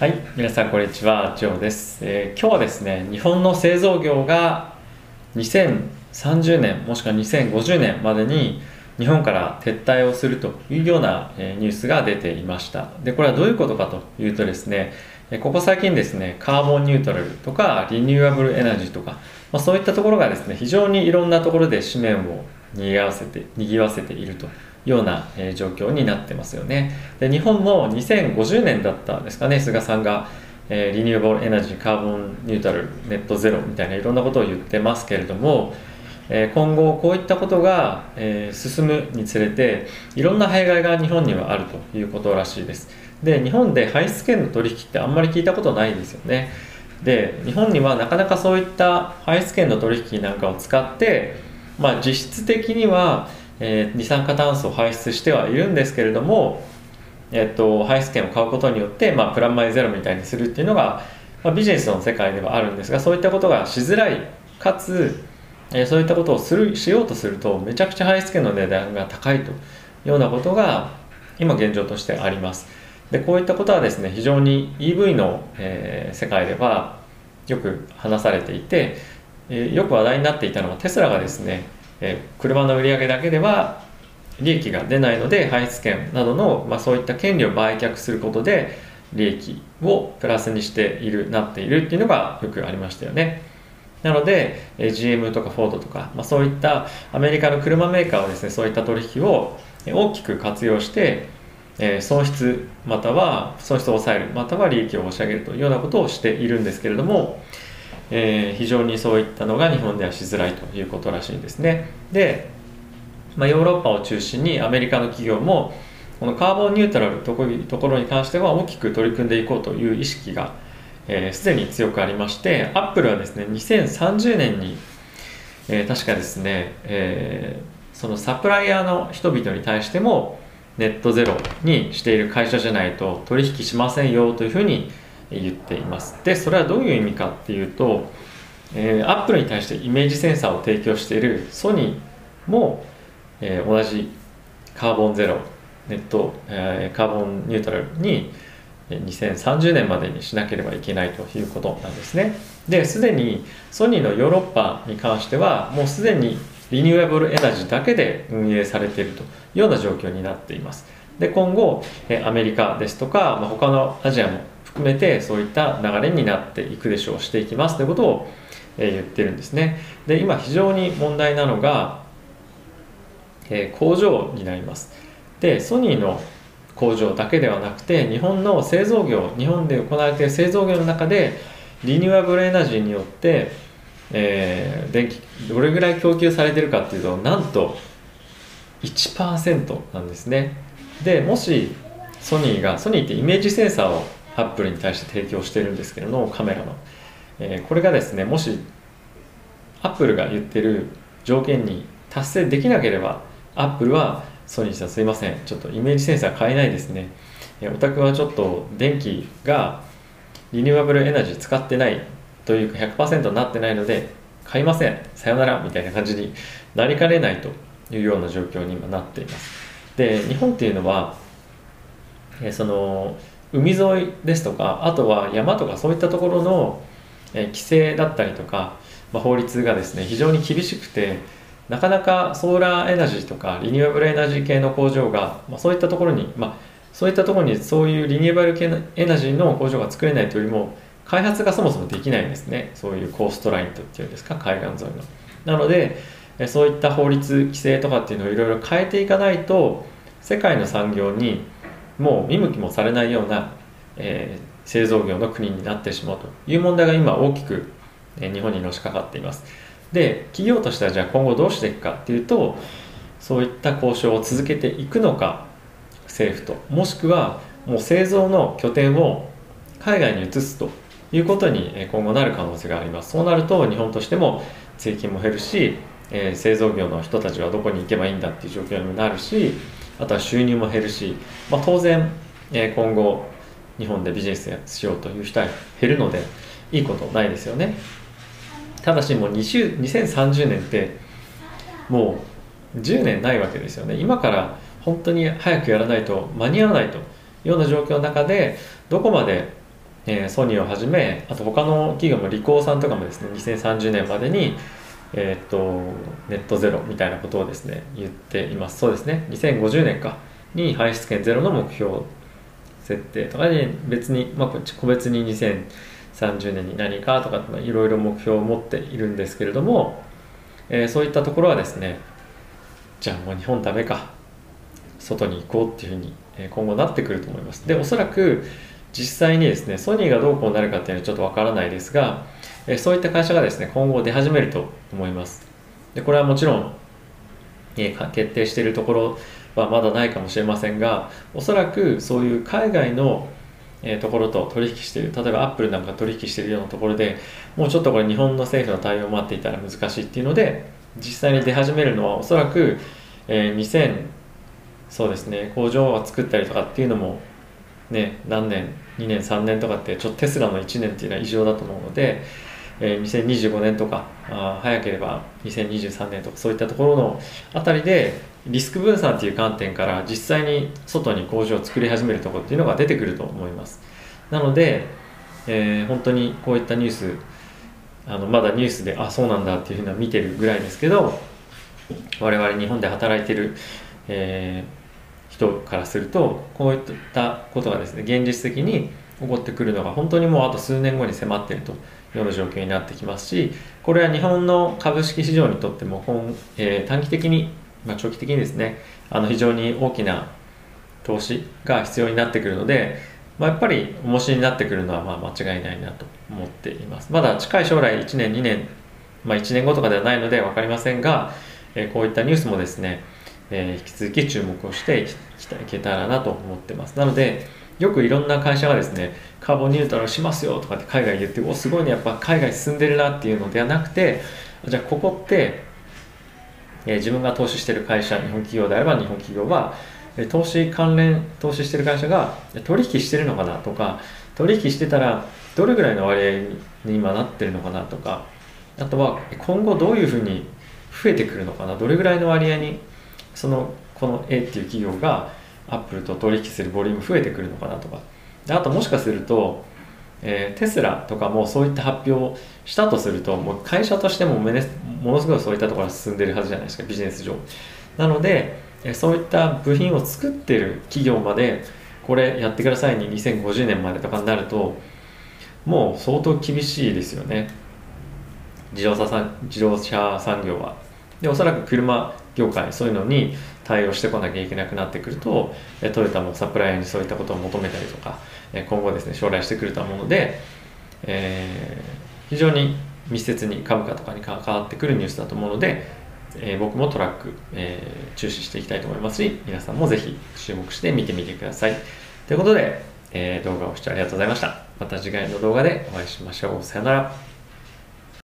はい、皆さんこんにちは、ジョーです、えー今日はですね、日本の製造業が2030年もしくは2050年までに日本から撤退をするというような、えニュースが出ていました。で、これはどういうことかというとですね、ここ最近ですね、カーボンニュートラルとかリニューアブルエナジーとか、まあ、そういったところがですね、非常にいろんなところで紙面を賑わせて、賑わせているとような、状況になってますよね。で、日本も2050年だったんですかね、菅さんが、えーリニューアルエナジー、カーボンニュートラル、ネットゼロみたいないろんなことを言ってますけれども、えー今後こういったことが、えー進むにつれていろんな弊害が日本にはあるということらしいですで日本で排出権の取引ってあんまり聞いたことないですよねで日本にはなかなかそういった排出権の取引なんかを使って、まあ、実質的には、えー二酸化炭素を排出してはいるんですけれども、えっと、排出権を買うことによって、まあ、プランマイゼロみたいにするっていうのが、まあ、ビジネスの世界ではあるんですがそういったことがしづらいかつえーそういったことをするしようとするとめちゃくちゃ排出権の値段が高いというようなことが今現状としてあります。でこういったことはですね非常に EV の、えー世界ではよく話されていて、えーよく話題になっていたのはテスラがですね、えー車の売り上げだけでは利益が出ないので排出権などの、まあ、そういった権利を売却することで利益をプラスにしているなっているっていうのがよくありましたよね。なのでえ GM とかフォードとか、まあ、そういったアメリカの車メーカーはですねそういった取引を大きく活用して、え損失または損失を抑えるまたは利益を押し上げるというようなことをしているんですけれども、えー非常にそういったのが日本ではしづらいということらしいんですね。で、まあ、ヨーロッパを中心にアメリカの企業もこのカーボンニュートラルとこところに関しては大きく取り組んでいこうという意識がえーすでに強くありましてアップルはですね2030年に、えー確かですね、えーそのサプライヤーの人々に対してもネットゼロにしている会社じゃないと取引しませんよというふうに言っています。でそれはどういう意味かっていうと、えーアップルに対してイメージセンサーを提供しているソニーも、えー同じカーボンゼロネット、えーカーボンニュートラルに2030年までにしなければいけないということなんですね。ですでにソニーのヨーロッパに関してはもうすでにリニューアブルエナジーだけで運営されているというような状況になっています。で今後アメリカですとか、まあ、他のアジアも含めてそういった流れになっていくでしょうしていきますということを言ってるんですね。で今非常に問題なのが、えー工場になります。でソニーの工場だけではなくて日本の製造業日本で行われている製造業の中でリニューアブルエナジーによって、えー電気どれぐらい供給されてるかっていうとなんと1%なんですね。でもしソニーがソニーってイメージセンサーをアップルに対して提供してるんですけれどもカメラの、えーこれがですねもしアップルが言ってる条件に達成できなければアップルはソニーさんすいません。ちょっとイメージセンサー買えないですね。えお宅はちょっと電気が renewable energy 使ってないというか100%になってないので買いません。さよならみたいな感じになりかねないというような状況に今なっています。で日本っていうのはその海沿いですとかあとは山とかそういったところのえ規制だったりとか、まあ、法律がですね非常に厳しくてなかなかソーラーエナジーとかリニューアブルエナジー系の工場が、まあ、そういったところに、まあ、そういったところにそういうリニューアブル系のエナジーの工場が作れないというよりも開発がそもそもできないんですね。そういうコーストラインとっていうんですか海岸沿いの。なのでそういった法律規制とかっていうのをいろいろ変えていかないと世界の産業にもう見向きもされないような、えー製造業の国になってしまうという問題が今大きく、え日本にのしかかっています。で企業としてはじゃあ今後どうしていくかっていうとそういった交渉を続けていくのか政府ともしくはもう製造の拠点を海外に移すということに今後なる可能性があります。そうなると日本としても税金も減るし、えー製造業の人たちはどこに行けばいいんだっていう状況にもなるしあとは収入も減るし、まあ、当然、え今後日本でビジネスしようという人は減るのでいいことないですよね。ただしもう20 2030年ってもう10年ないわけですよね。今から本当に早くやらないと間に合わないというような状況の中でどこまでえ、ソニーをはじめあと他の企業もリコーさんとかもですね2030年までにえー、っとネットゼロみたいなことをですね言っています。そうですね。2050年か。に排出権ゼロの目標設定とかに別に、まあ、個別に2030年に何かとかいろいろ目標を持っているんですけれども、えー、そういったところはですねじゃあもう日本ダメか。外に行こうっていうふうに今後なってくると思います。でおそらく実際にですねソニーがどうこうなるかっていうのはちょっとわからないですがそういった会社がですね今後出始めると思います。でこれはもちろん決定しているところはまだないかもしれませんがおそらくそういう海外のところと取引している例えばアップルなんか取引しているようなところでもうちょっとこれ日本の政府の対応を待っていたら難しいっていうので実際に出始めるのはおそらく、えー、2000そうですね工場を作ったりとかっていうのもね何年2年3年とかってちょっとテスラの1年っていうのは異常だと思うので、えー、2025年とかあ早ければ2023年とかそういったところのあたりでリスク分散っていう観点から実際に外に工場を作り始めるところっていうのが出てくると思います。なので、えー、本当にこういったニュースあのまだニュースであそうなんだっていうふうな見てるぐらいですけど我々日本で働いてる、えー、人からするとこういったことがですね現実的に起こってくるのが本当にもうあと数年後に迫っているというような状況になってきますしこれは日本の株式市場にとっても本、えー、短期的に、まあ、長期的にですねあの非常に大きな投資が必要になってくるのでまあ、やっぱり重しになってくるのはまあ間違いないなと思っています。まだ近い将来1年2年、まあ、1年後とかではないので分かりませんが、えー、こういったニュースもですね、えー、引き続き注目をしていけたらなと思ってます。なのでよくいろんな会社がですねカーボンニュートラルしますよとかって海外言っておすごいねやっぱ海外進んでるなっていうのではなくてじゃあここって、えー、自分が投資してる会社日本企業であれば日本企業は投資関連投資してる会社が取引してるのかなとか取引してたらどれぐらいの割合に今なってるのかなとかあとは今後どういうふうに増えてくるのかなどれぐらいの割合にそのこの A っていう企業がアップルと取引するボリューム増えてくるのかなとか。であともしかすると、えー、テスラとかもそういった発表をしたとするともう会社としてもものすごいそういったところが進んでるはずじゃないですかビジネス上。なのでそういった部品を作ってる企業までこれやってくださいに2050年までとかになるともう相当厳しいですよね。自動車産自動車産業は。でおそらく車業界そういうのに対応してこなきゃいけなくなってくるとトヨタもサプライヤーにそういったことを求めたりとか今後ですね将来してくると思うので、えー、非常に密接に株価とかに関わってくるニュースだと思うのでえー、僕もトラック、えー、注視していきたいと思いますし、皆さんもぜひ注目して見てみてください。ということで、えー、動画を視聴ありがとうございました。また次回の動画でお会いしましょう。さよなら。